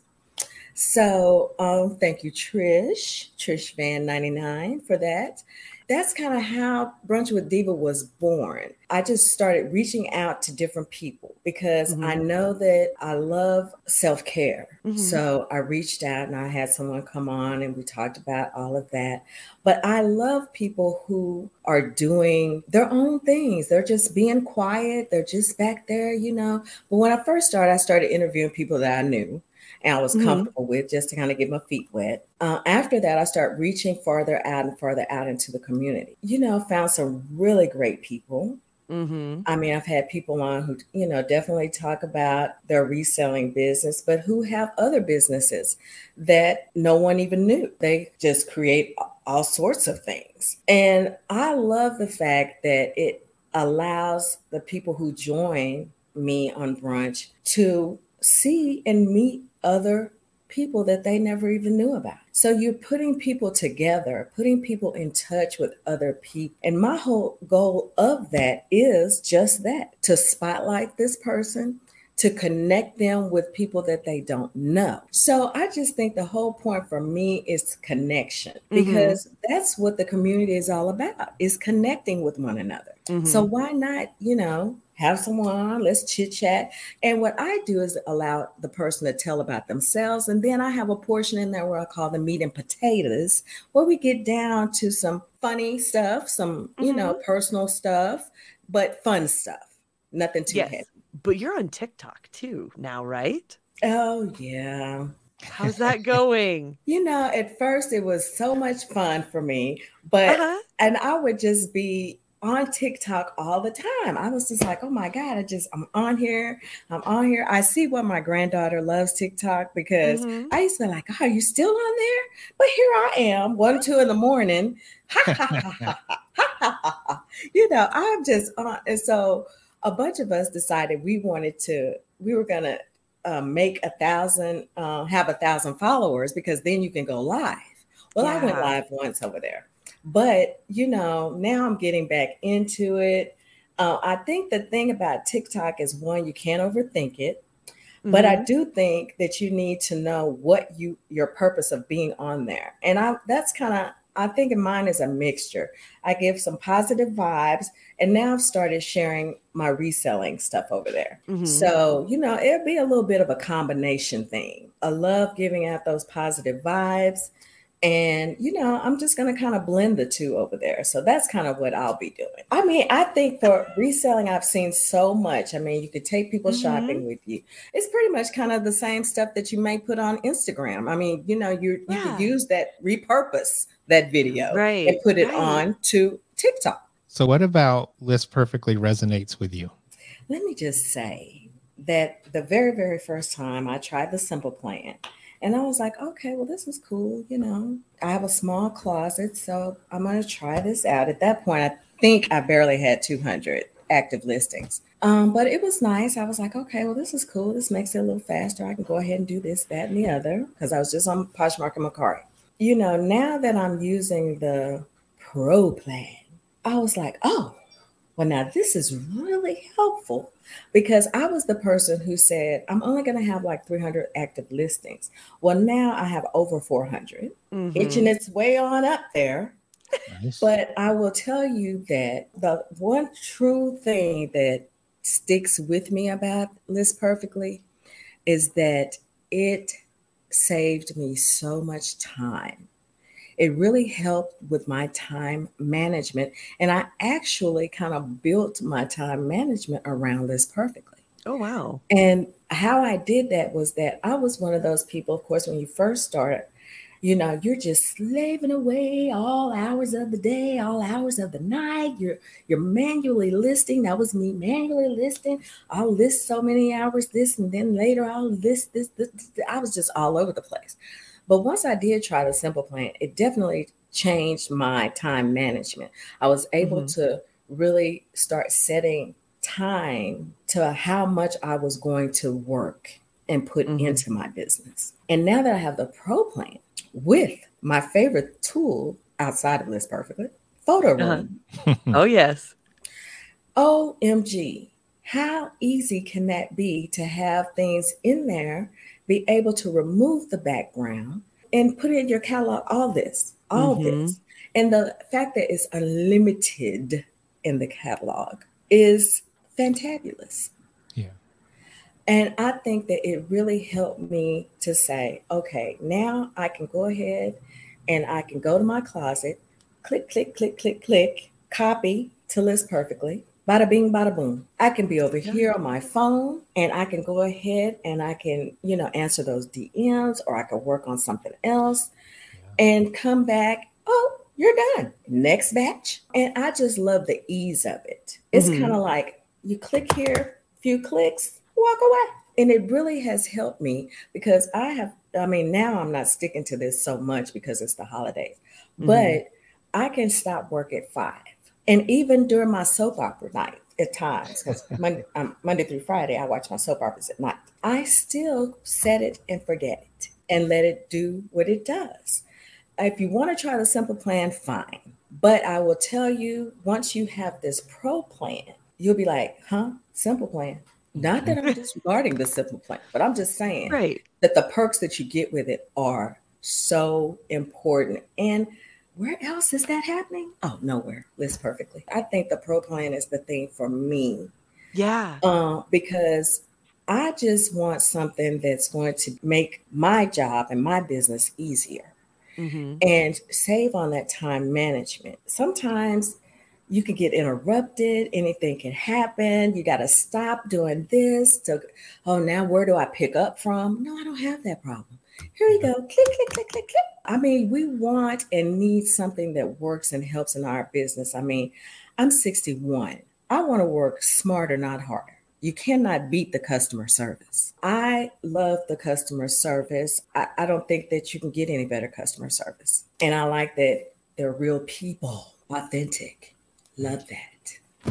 so um, thank you, Trish, Trish Van 99 for that. That's kind of how Brunch with Diva was born. I just started reaching out to different people because mm-hmm. I know that I love self care. Mm-hmm. So I reached out and I had someone come on and we talked about all of that. But I love people who are doing their own things. They're just being quiet, they're just back there, you know. But when I first started, I started interviewing people that I knew and I was mm-hmm. comfortable with just to kind of get my feet wet. Uh, after that, I start reaching farther out and further out into the community. You know, found some really great people. Mm-hmm. I mean, I've had people on who, you know, definitely talk about their reselling business, but who have other businesses that no one even knew. They just create all sorts of things. And I love the fact that it allows the people who join me on brunch to see and meet other people that they never even knew about. So you're putting people together, putting people in touch with other people. And my whole goal of that is just that to spotlight this person, to connect them with people that they don't know. So I just think the whole point for me is connection mm-hmm. because mm-hmm. that's what the community is all about is connecting with one another. Mm-hmm. So why not, you know, have someone on, let's chit chat. And what I do is allow the person to tell about themselves. And then I have a portion in there where I call the meat and potatoes, where we get down to some funny stuff, some, mm-hmm. you know, mm-hmm. personal stuff, but fun stuff. Nothing too yes. heavy. But you're on TikTok too now, right? Oh, yeah. How's that going? [LAUGHS] you know, at first it was so much fun for me, but uh-huh. and I would just be on TikTok all the time. I was just like, oh my God, I just, I'm on here. I'm on here. I see why my granddaughter loves TikTok because mm-hmm. I used to be like, oh, are you still on there? But here I am, one, two in the morning. you know, I'm just on. And so a bunch of us decided we wanted to, we were going to uh, make a thousand, uh, have a thousand followers because then you can go live. Well, yeah. I went live once over there. But, you know, now I'm getting back into it. Uh, I think the thing about TikTok is one, you can't overthink it. Mm-hmm. But I mm-hmm. do think that you need to know what you your purpose of being on there. And I that's kind of I think in mine is a mixture. I give some positive vibes, and now I've started sharing my reselling stuff over there. Mm-hmm. So, you know, it'll be a little bit of a combination thing. I love giving out those positive vibes, and, you know, I'm just going to kind of blend the two over there. So that's kind of what I'll be doing. I mean, I think for reselling, I've seen so much. I mean, you could take people mm-hmm. shopping with you. It's pretty much kind of the same stuff that you may put on Instagram. I mean, you know, you, yeah. you could use that, repurpose that video right. and put it right. on to TikTok. So, what about List Perfectly resonates with you? Let me just say that the very, very first time I tried the simple plan, and I was like, okay, well, this is cool. You know, I have a small closet, so I'm going to try this out. At that point, I think I barely had 200 active listings. Um, but it was nice. I was like, okay, well, this is cool. This makes it a little faster. I can go ahead and do this, that, and the other because I was just on Poshmark and Mercari. You know, now that I'm using the pro plan, I was like, oh, well, now this is really helpful because I was the person who said, I'm only going to have like 300 active listings. Well, now I have over 400, mm-hmm. itching its way on up there. Nice. But I will tell you that the one true thing that sticks with me about List Perfectly is that it saved me so much time it really helped with my time management. And I actually kind of built my time management around List Perfectly. Oh, wow. And how I did that was that I was one of those people, of course, when you first start, you know, you're just slaving away all hours of the day, all hours of the night. You're you're manually listing. That was me manually listing. I'll list so many hours this, and then later I'll list this. this, this. I was just all over the place. But once I did try the simple plan, it definitely changed my time management. I was able mm-hmm. to really start setting time to how much I was going to work and put mm-hmm. into my business. And now that I have the pro plan with my favorite tool outside of List Perfectly, Photo uh-huh. Room. Uh-huh. [LAUGHS] oh, yes. OMG. How easy can that be to have things in there be able to remove the background and put in your catalog all this, all mm-hmm. this. And the fact that it's unlimited in the catalog is fantabulous. Yeah. And I think that it really helped me to say, okay, now I can go ahead and I can go to my closet, click, click, click, click, click, copy to list perfectly, bada bing, bada boom. I can be over yeah. here on my phone and I can go ahead and I can, you know, answer those DMs or I can work on something else yeah. and come back. Oh, you're done. Next batch. And I just love the ease of it. It's mm-hmm. kind of like you click here, few clicks, walk away. And it really has helped me because I have, I mean, now I'm not sticking to this so much because it's the holidays, mm-hmm. but I can stop work at five and even during my soap opera night at times, because Monday, [LAUGHS] um, Monday through Friday, I watch my soap operas at night, I still set it and forget it. and let it do what it does. If you want to try the simple plan, fine. But I will tell you, once you have this pro plan, you'll be like, huh? Simple plan. Not that I'm disregarding the simple plan, but I'm just saying Right. that the perks that you get with it are so important. And where else is that happening? Oh, nowhere. List perfectly. I think the pro plan is the thing for me Yeah. uh, because I just want something that's going to make my job and my business easier hmm and save on that time management. Sometimes you can get interrupted, anything can happen. You got to stop doing this to, oh, now where do I pick up from? No, I don't have that problem. Here you go. Click, click, click, click, click. I mean, we want and need something that works and helps in our business. I mean, I'm 61. I want to work smarter, not harder. You cannot beat the customer service. I love the customer service. I, I don't think that you can get any better customer service. And I like that they're real people, authentic. Love that.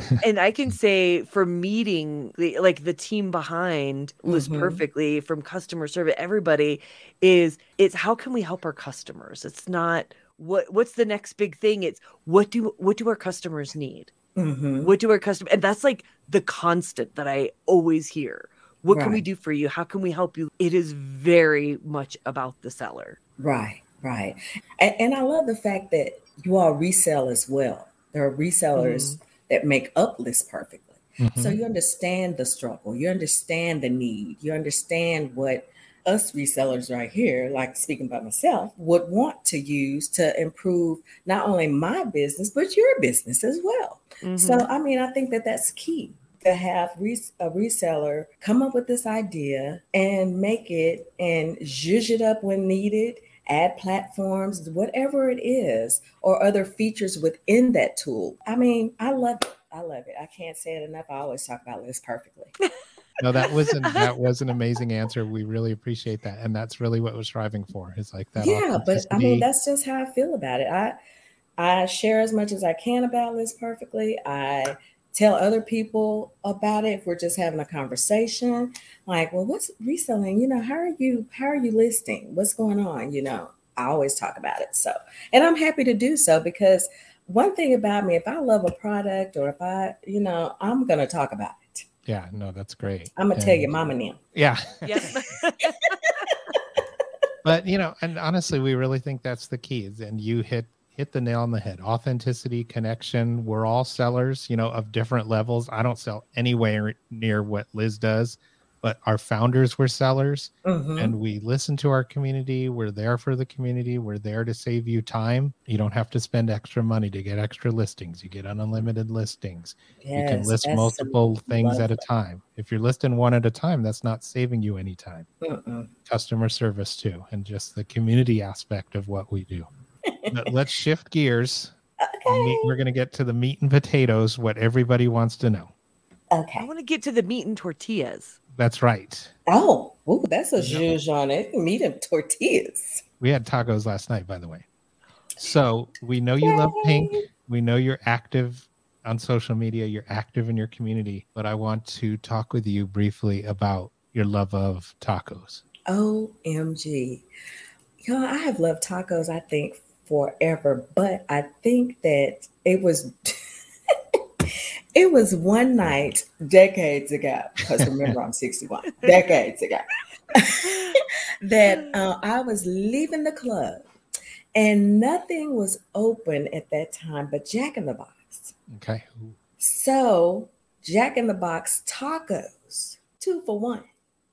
[LAUGHS] and I can say for meeting the like the team behind List Mhm. Perfectly from customer service, everybody is it's how can we help our customers? It's not what what's the next big thing? It's what do what do our customers need? Mhm. What do our customers and that's like the constant that I always hear. What can we do for you? How can we help you? It is very much about the seller. Right, right. And, and I love the fact that you all resell as well. There are resellers that make up List Perfectly. So Mhm. you understand the struggle, you understand the need, you understand what us resellers right here, like speaking by myself, would want to use to improve not only my business, but your business as well. So, Mhm. I mean, I think that that's key to have res- a reseller come up with this idea and make it and zhuzh it up when needed, add platforms, whatever it is, or other features within that tool. I mean, I love it. I love it. I can't say it enough. I always talk about List Perfectly. [LAUGHS] No, that wasn't that was an amazing answer. We really appreciate that, and that's really what we're striving for. Is like that. yeah, but I mean, that's just how I feel about it. I I share as much as I can about List Perfectly. I tell other people about it if we're just having a conversation. Like, well, what's reselling? You know, how are you how are you listing? What's going on? You know, I always talk about it. So, and I'm happy to do so because one thing about me, if I love a product or if I, you know, I'm gonna talk about it. yeah, no, that's great. I'm gonna tell And- your mama now. Yeah, Yep. [LAUGHS] [LAUGHS] but you know, and honestly, we really think that's the key. And you hit hit the nail on the head. Authenticity, connection. We're all sellers, you know, of different levels. I don't sell anywhere near what Liz does, but our founders were sellers. Mhm. and we listen to our community. We're there for the community. We're there to save you time. You don't have to spend extra money to get extra listings. You get unlimited listings. you can list multiple things at a time. If you're listing one at a time, that's not saving you any time. Mm-mm. Customer service too, and just the community aspect of what we do. But let's shift gears. [LAUGHS] Okay. We're going to get to the meat and potatoes, what everybody wants to know. Okay. I want to get to the meat and tortillas. That's right. Oh, ooh, that's a Yeah. zhuzh on it. Meat and tortillas. We had tacos last night, by the way. So we know you love pink. We know you're active on social media, you're active in your community, but I want to talk with you briefly about your love of tacos. OMG. Y'all, I have loved tacos, I think, forever, but I think that it was [LAUGHS] it was one night decades ago, because remember I'm 61, [LAUGHS] decades ago, [LAUGHS] that uh, I was leaving the club and nothing was open at that time but Jack in the Box. Okay. Ooh, So Jack in the Box tacos, two for one.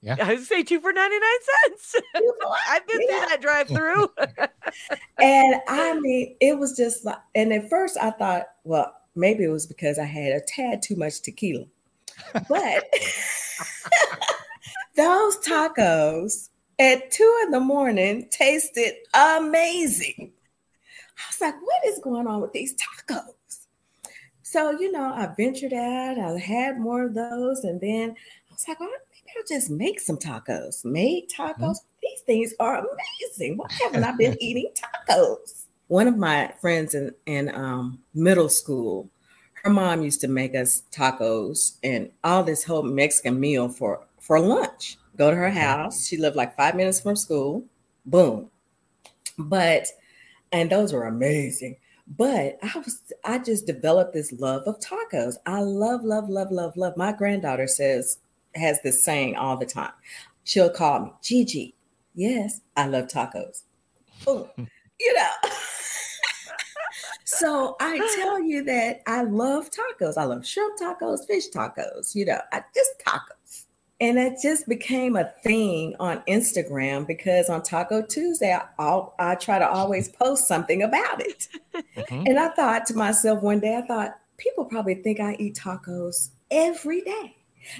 I would say two for 99 cents. [LAUGHS] Two for one. I've been Yeah. through that drive through. [LAUGHS] And I mean, it was just like, and at first I thought, well, maybe it was because I had a tad too much tequila. But [LAUGHS] those tacos at two in the morning tasted amazing. I was like, what is going on with these tacos? So, you know, I ventured out, I had more of those, and then I was like, well, I'll just make some tacos. Made tacos. These things are amazing. Why haven't I been eating tacos? One of my friends in, in um, middle school, her mom used to make us tacos and all this whole Mexican meal for, for lunch. Go to her house. She lived like five minutes from school. Boom. But, and those were amazing. But I was, I just developed this love of tacos. I love, love, love, love, love. My granddaughter says, has this saying all the time. She'll call me, Gigi. Yes, I love tacos. Boom. you know. [LAUGHS] so I tell you that I love tacos. I love shrimp tacos, fish tacos, you know, I just tacos. And it just became a thing on Instagram because on Taco Tuesday, I, I try to always post something about it. Mm-hmm. And I thought to myself one day, I thought, people probably think I eat tacos every day.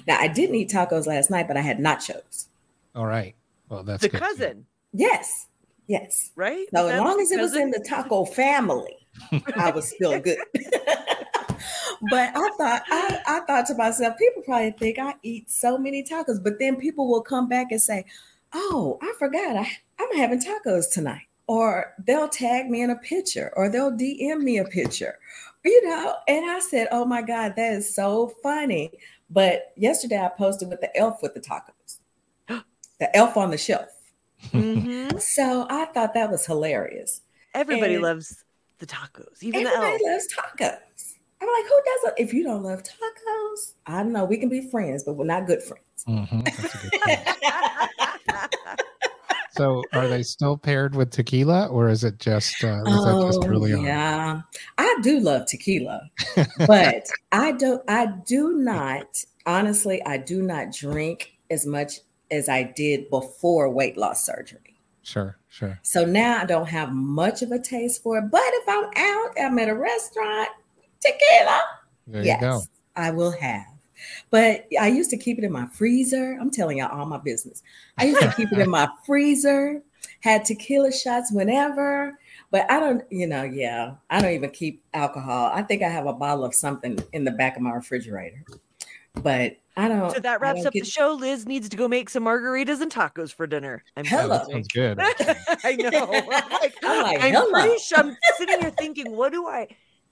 Now, I didn't eat tacos last night, but I had nachos. All right. Well, that's the cousin. Too. Yes. Yes. Right. So as long as it was in the taco family, I was still [LAUGHS] good. but I thought I, I thought to myself, people probably think I eat so many tacos, but then people will come back and say, "Oh, I forgot, I, I'm having tacos tonight," or they'll tag me in a picture, or they'll DM me a picture, you know. And I said, "Oh my God, that is so funny!" But yesterday I posted with the elf with the tacos, [GASPS] the elf on the shelf. Mm-hmm. [LAUGHS] So I thought that was hilarious. Everybody and loves the tacos, even everybody the elf. loves tacos. I'm like, who doesn't? If you don't love tacos, I don't know. We can be friends, but we're not good friends. Mm-hmm. [LAUGHS] [LAUGHS] So, are they still paired with tequila, or is it just? Uh, oh, just really yeah, on? I do love tequila, but [LAUGHS] I don't. I do not. Honestly, I do not drink as much as I did before weight loss surgery. Sure, sure. So now I don't have much of a taste for it. But if I'm out, I'm at a restaurant, tequila. There yes, go. I will have. But I used to keep it in my freezer. I'm telling y'all all my business. I used to [LAUGHS] keep it in my freezer, had tequila shots whenever. But I don't, you know, yeah, I don't even keep alcohol. I think I have a bottle of something in the back of my refrigerator. But I don't. So that wraps up get... the show. Liz needs to go make some margaritas and tacos for dinner. I'm hello. That sounds good. [LAUGHS] I know. [LAUGHS] I'm, like, I'm, like, I'm pretty sure I'm sitting here thinking, what do I?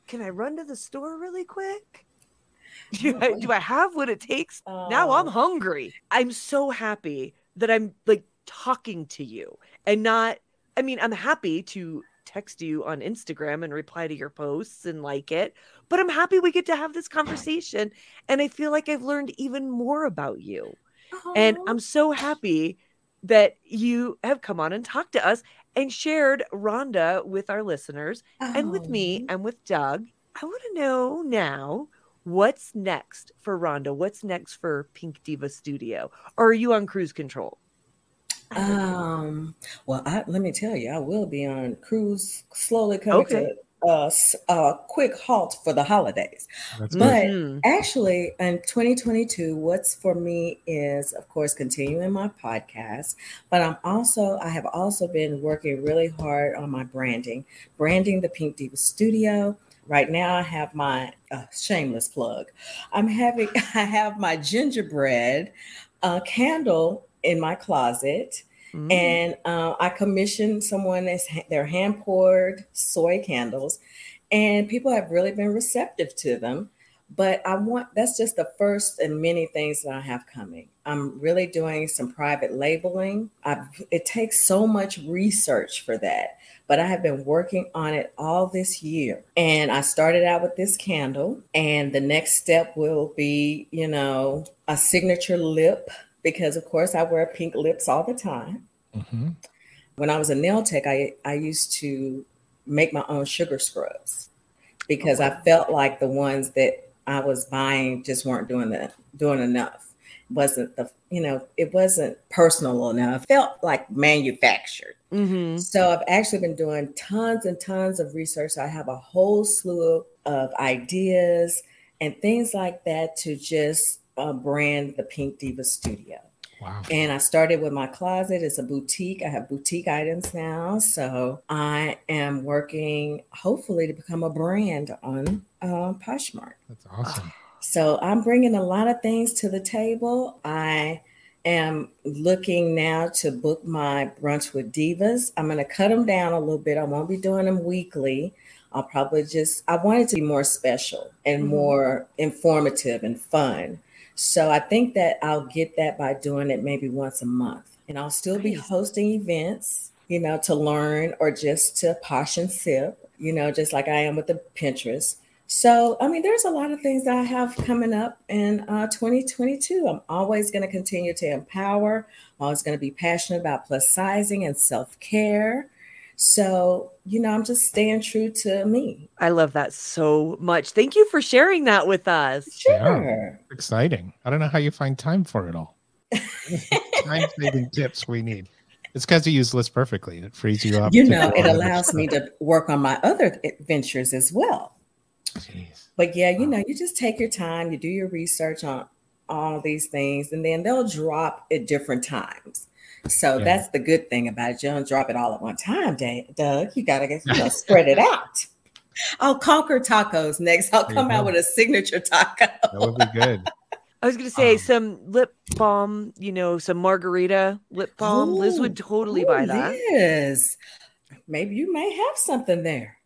can I run to the store really quick? Do I, do I have what it takes? Now I'm oh. hungry. I'm so happy that I'm like talking to you and not, I mean, I'm happy to text you on Instagram and reply to your posts and like it, but I'm happy we get to have this conversation. And I feel like I've learned even more about you. And oh. I'm so happy that you have come on and talked to us and shared Rhonda with our listeners oh. and with me oh. and with Doug. I want to know now what's next for Rhonda? What's next for Pink Diva Studio? Or are you on cruise control? Um, well, I, let me tell you, I will be on cruise slowly coming okay. to a, a quick halt for the holidays. That's but mm-hmm. actually, in 2022, what's for me is, of course, continuing my podcast. But I'm also, I have also been working really hard on my branding, branding the Pink Diva Studio. Right now, I have my uh, shameless plug. I'm having, [LAUGHS] I have my gingerbread uh, candle in my closet Mm-hmm. And uh, I commissioned someone that's their hand poured soy candles, and people have really been receptive to them. But I want that's just the first and many things that I have coming. I'm really doing some private labeling. I've, it takes so much research for that, but I have been working on it all this year. And I started out with this candle, and the next step will be, you know, a signature lip because, of course, I wear pink lips all the time. Mm-hmm. When I was a nail tech, I, I used to make my own sugar scrubs because oh, wow. I felt like the ones that I was buying just weren't doing the doing enough. wasn't the you know it wasn't personal enough. felt like manufactured. Mm-hmm. So I've actually been doing tons and tons of research. I have a whole slew of ideas and things like that to just uh, brand the Pink Diva Studio. Wow. And I started with my closet. It's a boutique. I have boutique items now. So I am working hopefully to become a brand on uh, Poshmark. That's awesome. So I'm bringing a lot of things to the table. I am looking now to book my brunch with divas. I'm going to cut them down a little bit. I won't be doing them weekly. I'll probably just, I want it to be more special and mm-hmm. more informative and fun. So I think that I'll get that by doing it maybe once a month. And I'll still be hosting events you know, to learn or just to posh and sip, you know, just like I am with the Pinterest. So, I mean, there's a lot of things I have coming up in uh, 2022. I'm always going to continue to empower. I'm always going to be passionate about plus sizing and self care. So, you know, I'm just staying true to me. I love that so much. Thank you for sharing that with us. Sure. Yeah, exciting. I don't know how you find time for it all. [LAUGHS] time saving tips we need. It's because you use List perfectly. It frees you up. You know, it allows me to work on my other ventures as well. Jeez. But yeah, you know, you just take your time, you do your research on all these things, and then they'll drop at different times. So yeah. that's the good thing about it. You don't drop it all at one time, Doug. You gotta get you know, [LAUGHS] spread it out. I'll conquer tacos next. I'll come out with a signature taco. That would be good. I was gonna say um, some lip balm, you know, some margarita lip balm. Ooh, Liz would totally ooh, buy that. Yes. Maybe you may have something there.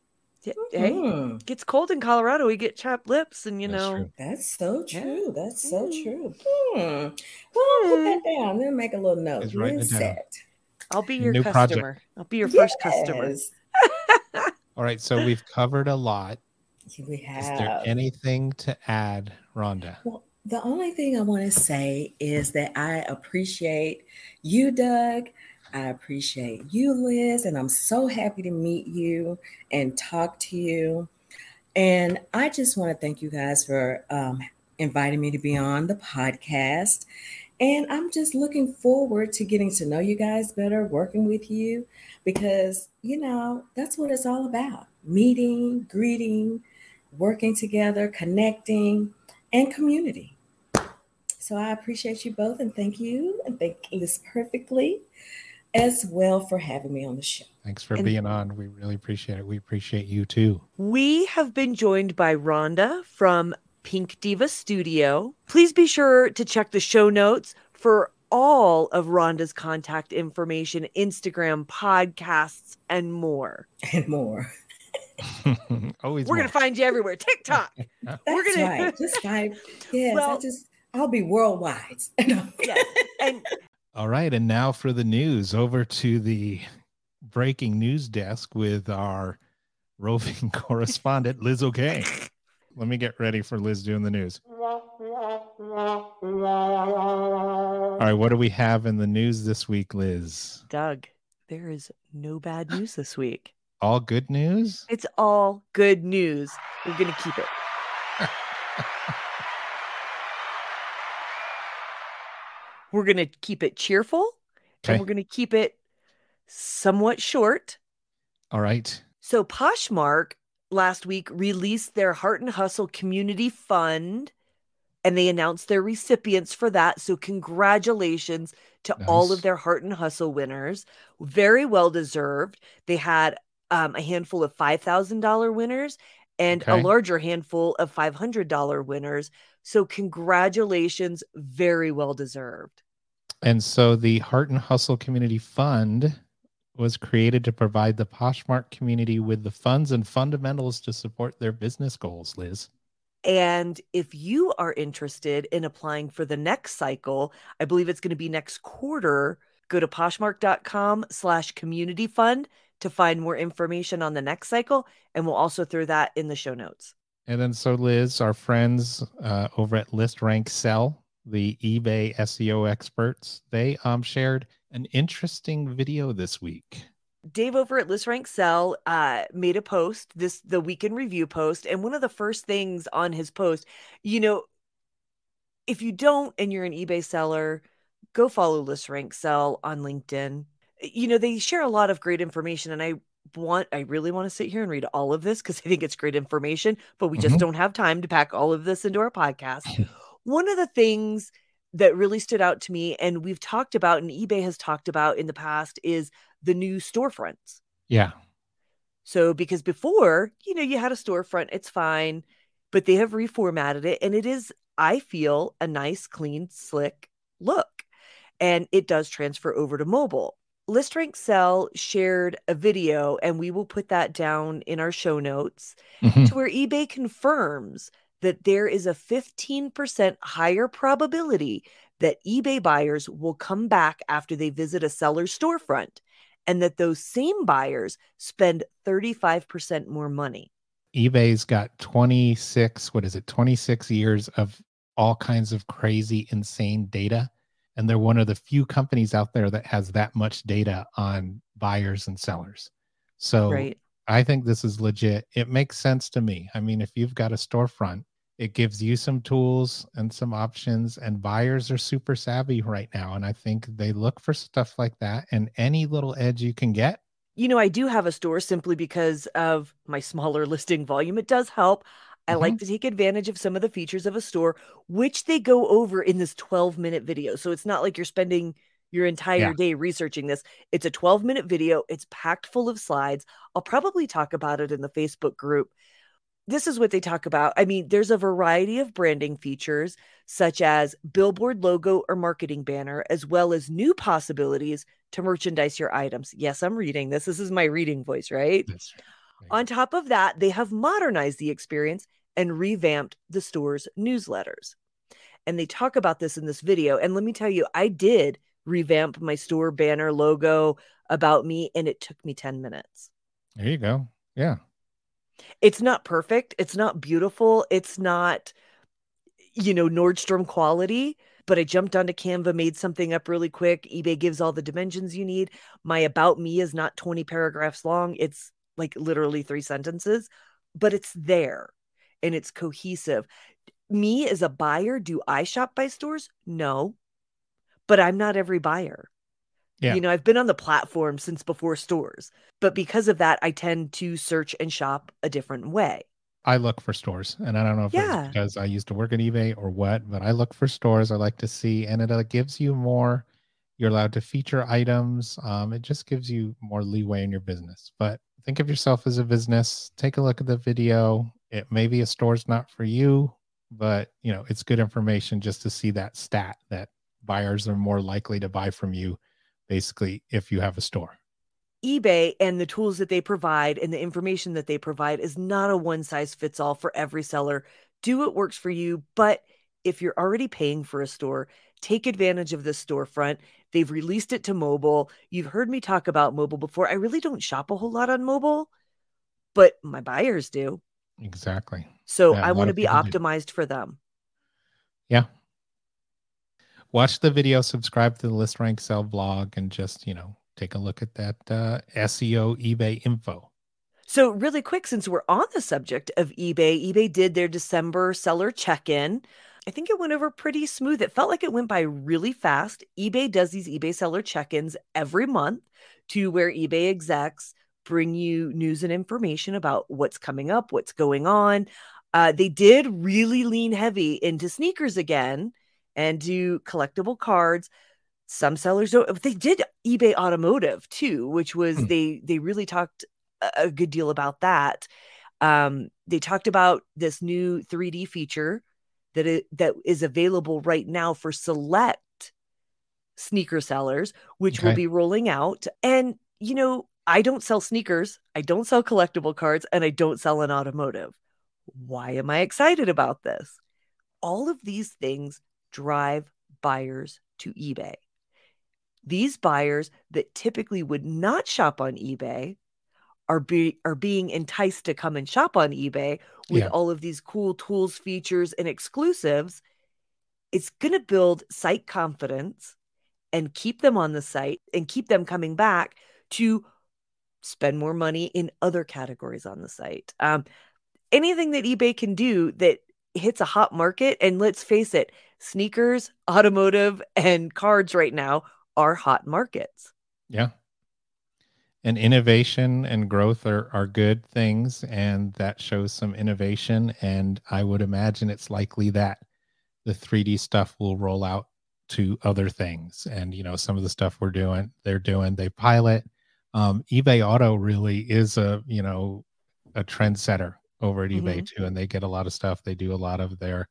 Yeah, hey, mm-hmm. gets cold in Colorado. We get chapped lips, and you that's know true. that's so true. Yeah. That's so mm. true. Hmm. Well, I'll put that hmm. down. Then make a little note. I'll be your New customer. Project. I'll be your yes. first customer. [LAUGHS] All right, so we've covered a lot. We have. Is there anything to add, Rhonda? Well, the only thing I want to say is that I appreciate you, Doug. I appreciate you, Liz, and I'm so happy to meet you and talk to you. And I just want to thank you guys for um, inviting me to be on the podcast. And I'm just looking forward to getting to know you guys better, working with you, because, you know, that's what it's all about meeting, greeting, working together, connecting, and community. So I appreciate you both and thank you and thank List Perfectly as well for having me on the show. Thanks for and being on. We really appreciate it. We appreciate you too. We have been joined by Rhonda from Pink Diva Studio. Please be sure to check the show notes for all of Rhonda's contact information, Instagram, podcasts, and more. And more. [LAUGHS] Always We're going to find you everywhere. TikTok. [LAUGHS] That's We're gonna... right. Just find, [LAUGHS] yes, well, I just, I'll be worldwide. yeah. And all right. And now for the news over to the breaking news desk with our roving [LAUGHS] correspondent, Liz Okay. Let me get ready for Liz doing the news. All right. What do we have in the news this week, Liz? Doug, there is no bad news this week. All good news? It's all good news. We're going to keep it. We're going to keep it cheerful okay. and we're going to keep it somewhat short. All right. So, Poshmark last week released their Heart and Hustle Community Fund and they announced their recipients for that. So, congratulations to nice. all of their Heart and Hustle winners. Very well deserved. They had um, a handful of $5,000 winners and okay. a larger handful of $500 winners. So, congratulations. Very well deserved. And so the Heart and Hustle Community Fund was created to provide the Poshmark community with the funds and fundamentals to support their business goals, Liz. And if you are interested in applying for the next cycle, I believe it's going to be next quarter, go to poshmark.com slash community fund to find more information on the next cycle. And we'll also throw that in the show notes. And then so Liz, our friends uh, over at List Rank Sell the eBay SEO experts, they um, shared an interesting video this week. Dave over at List Rank Sell uh, made a post, this the weekend review post, and one of the first things on his post, you know, if you don't and you're an eBay seller, go follow List Rank Sell on LinkedIn. You know, they share a lot of great information, and I want I really want to sit here and read all of this because I think it's great information, but we just mm-hmm. don't have time to pack all of this into our podcast. One of the things that really stood out to me, and we've talked about, and eBay has talked about in the past, is the new storefronts. Yeah. So, because before, you know, you had a storefront, it's fine, but they have reformatted it, and it is, I feel, a nice, clean, slick look. And it does transfer over to mobile. List Rank Sell shared a video, and we will put that down in our show notes mm-hmm. to where eBay confirms that there is a 15% higher probability that eBay buyers will come back after they visit a seller's storefront and that those same buyers spend 35% more money. eBay's got 26, what is it, 26 years of all kinds of crazy, insane data. And they're one of the few companies out there that has that much data on buyers and sellers. So right. I think this is legit. It makes sense to me. I mean, if you've got a storefront, it gives you some tools and some options, and buyers are super savvy right now. And I think they look for stuff like that. And any little edge you can get. You know, I do have a store simply because of my smaller [LAUGHS] listing volume. It does help. I Mm-hmm. like to take advantage of some of the features of a store, which they go over in this 12 minute video. So it's not like you're spending your entire Yeah. day researching this. It's a 12 minute video, it's packed full of slides. I'll probably talk about it in the Facebook group. This is what they talk about. I mean, there's a variety of branding features, such as billboard logo or marketing banner, as well as new possibilities to merchandise your items. Yes, I'm reading this. This is my reading voice, right? On top of that, they have modernized the experience and revamped the store's newsletters. And they talk about this in this video. And let me tell you, I did revamp my store banner logo about me, and it took me 10 minutes. There you go. Yeah. It's not perfect, it's not beautiful, it's not, you know, Nordstrom quality. But I jumped onto Canva, made something up really quick. eBay gives all the dimensions you need. My about me is not 20 paragraphs long. It's like literally three sentences, but it's there and it's cohesive. Me as a buyer, do I shop by stores? No, but I'm not every buyer. Yeah. You know, I've been on the platform since before stores, but because of that, I tend to search and shop a different way. I look for stores, and I don't know if Yeah. it's because I used to work at eBay or what, but I look for stores. I like to see, and it uh, gives you more. You're allowed to feature items. Um, it just gives you more leeway in your business. But think of yourself as a business. Take a look at the video. It maybe a store's not for you, but you know it's good information just to see that stat that buyers are more likely to buy from you, basically, if you have a store. eBay and the tools that they provide and the information that they provide is not a one size fits all for every seller. Do what works for you, but if you're already paying for a store, take advantage of this storefront. They've released it to mobile. You've heard me talk about mobile before. I really don't shop a whole lot on mobile, but my buyers do. Exactly. So Yeah, I want to be people do. optimized for them. Yeah. Watch the video, subscribe to the List Rank Sell blog, and just, you know, take a look at that uh, SEO eBay info. So, really quick, since we're on the subject of eBay, eBay did their December seller check in. I think it went over pretty smooth. It felt like it went by really fast. eBay does these eBay seller check ins every month to where eBay execs bring you news and information about what's coming up, what's going on. Uh, they did really lean heavy into sneakers again and do collectible cards. Some sellers don't. They did eBay automotive too, which was Hmm. they they really talked a- a good deal about that. Um, they talked about this new 3D feature that it, that is available right now for select sneaker sellers, which will be rolling out. And you know, I don't sell sneakers, I don't sell collectible cards, and I don't sell an automotive. Why am I excited about this? All of these things drive buyers to eBay. These buyers that typically would not shop on eBay are be are being enticed to come and shop on eBay with Yeah. all of these cool tools, features, and exclusives. It's going to build site confidence and keep them on the site and keep them coming back to spend more money in other categories on the site. Um, anything that eBay can do that hits a hot market, and let's face it, sneakers, automotive, and cards right now are hot markets. Yeah. And innovation and growth are, are good things, and that shows some innovation. And I would imagine it's likely that the 3D stuff will roll out to other things. And you know, some of the stuff we're doing, they're doing, they pilot. Um, eBay Auto really is a you know a trendsetter over at eBay too, and they get a lot of stuff. They do a lot of their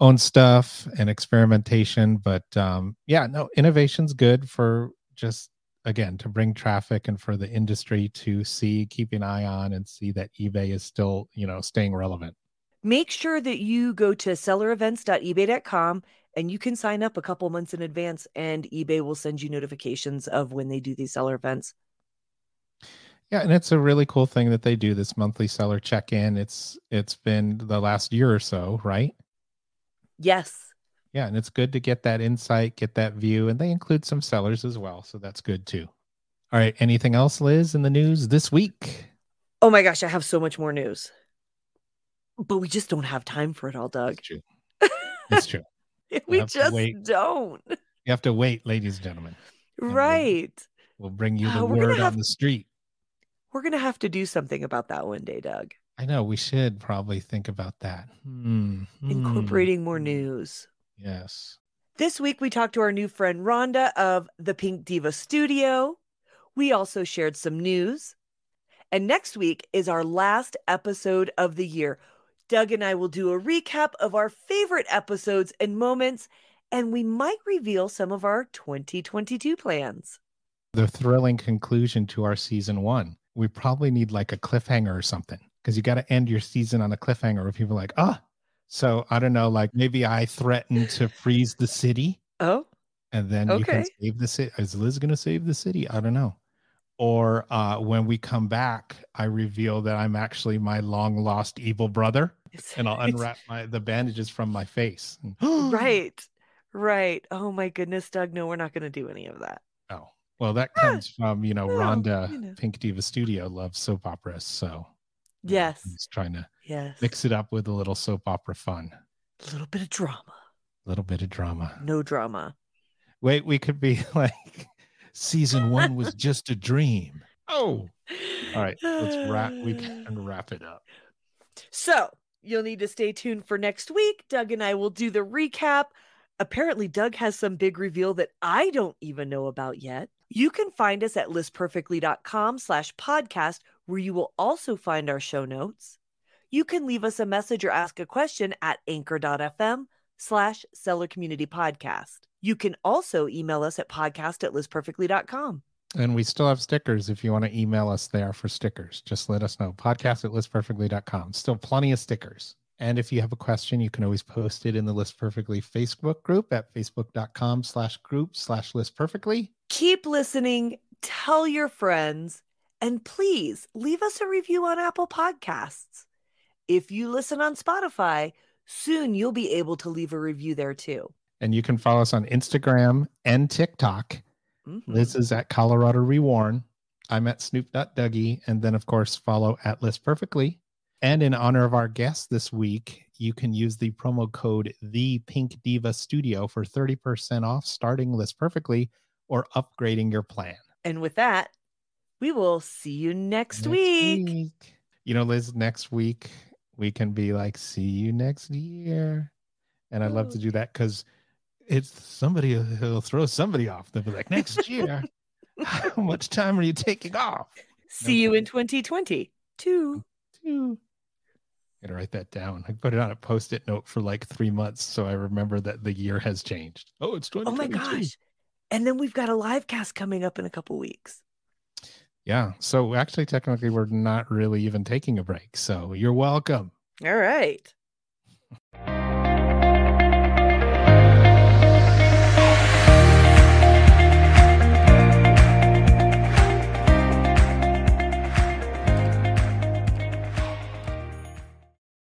own stuff and experimentation. But um, yeah, no, innovation's good for just again to bring traffic and for the industry to see, keep an eye on, and see that eBay is still you know staying relevant. Make sure that you go to sellerevents.ebay.com and you can sign up a couple months in advance, and eBay will send you notifications of when they do these seller events. Yeah, and it's a really cool thing that they do this monthly seller check-in. It's it's been the last year or so, right? Yes. Yeah, and it's good to get that insight, get that view, and they include some sellers as well, so that's good too. All right, anything else, Liz, in the news this week? Oh my gosh, I have so much more news. But we just don't have time for it all, Doug. It's true. It's true. [LAUGHS] we just don't. You have to wait, ladies and gentlemen. we'll- Right. We'll bring you the Uh, word have- on the street. We're going to have to do something about that one day, Doug. I know we should probably think about that. Hmm, Incorporating more news. Yes. This week, we talked to our new friend Rhonda of the Pink Diva Studio. We also shared some news. And next week is our last episode of the year. Doug and I will do a recap of our favorite episodes and moments, and we might reveal some of our 2022 plans. The thrilling conclusion to our season one. We probably need like a cliffhanger or something because you got to end your season on a cliffhanger where people are like, ah. So I don't know, like maybe I threaten to freeze the city Oh, and then you can Okay. save the city. Is Liz going to save the city? I don't know. Or uh, when we come back, I reveal that I'm actually my long lost evil brother, and I'll unwrap my the bandages from my face. right, right. Oh my goodness, Doug. No, we're not going to do any of that. Oh, well, that Ah, comes from you know Rhonda you know. Pink Diva Studio loves soap operas, so Yes. I'm just trying to Yes. mix it up with a little soap opera fun, A little bit of drama. a little bit of drama. No drama. Wait, we could be [LAUGHS] like, season one was [LAUGHS] just a dream. Oh, all right, let's wrap. We [SIGHS] can wrap it up. So you'll need to stay tuned for next week. Doug and I will do the recap. Apparently, Doug has some big reveal that I don't even know about yet. You can find us at listperfectly.com slash podcast, where you will also find our show notes. You can leave us a message or ask a question at anchor.fm slash seller community podcast. You can also email us at podcast at listperfectly.com. And we still have stickers if you want to email us there for stickers. Just let us know. Podcast at listperfectly.com. Still plenty of stickers. And if you have a question, you can always post it in the List Perfectly Facebook group at facebook.com slash group slash list perfectly. keep listening, tell your friends, and please leave us a review on Apple Podcasts. If you listen on Spotify, soon you'll be able to leave a review there too. And you can follow us on Instagram and TikTok. Mhm. Liz is at Colorado Reworn. I'm at Snoop Dougie. And then, of course, follow at List Perfectly. And in honor of our guest this week, you can use the promo code The Pink Diva Studio for 30% off starting List Perfectly or upgrading your plan. And with that, we will see you next, week. You know, Liz, next week we can be like, see you next year. And I'd love to do that because it's somebody who'll throw somebody off. They'll be like, next year, [LAUGHS] how much time are you taking off? See you in 2020. Two. Two. Gotta write that down. I put it on a post-it note for like three months so I remember that the year has changed. Oh, it's Oh my gosh. And then we've got a live cast coming up in a couple weeks. Yeah. So actually, technically, we're not really even taking a break. So you're welcome. All right.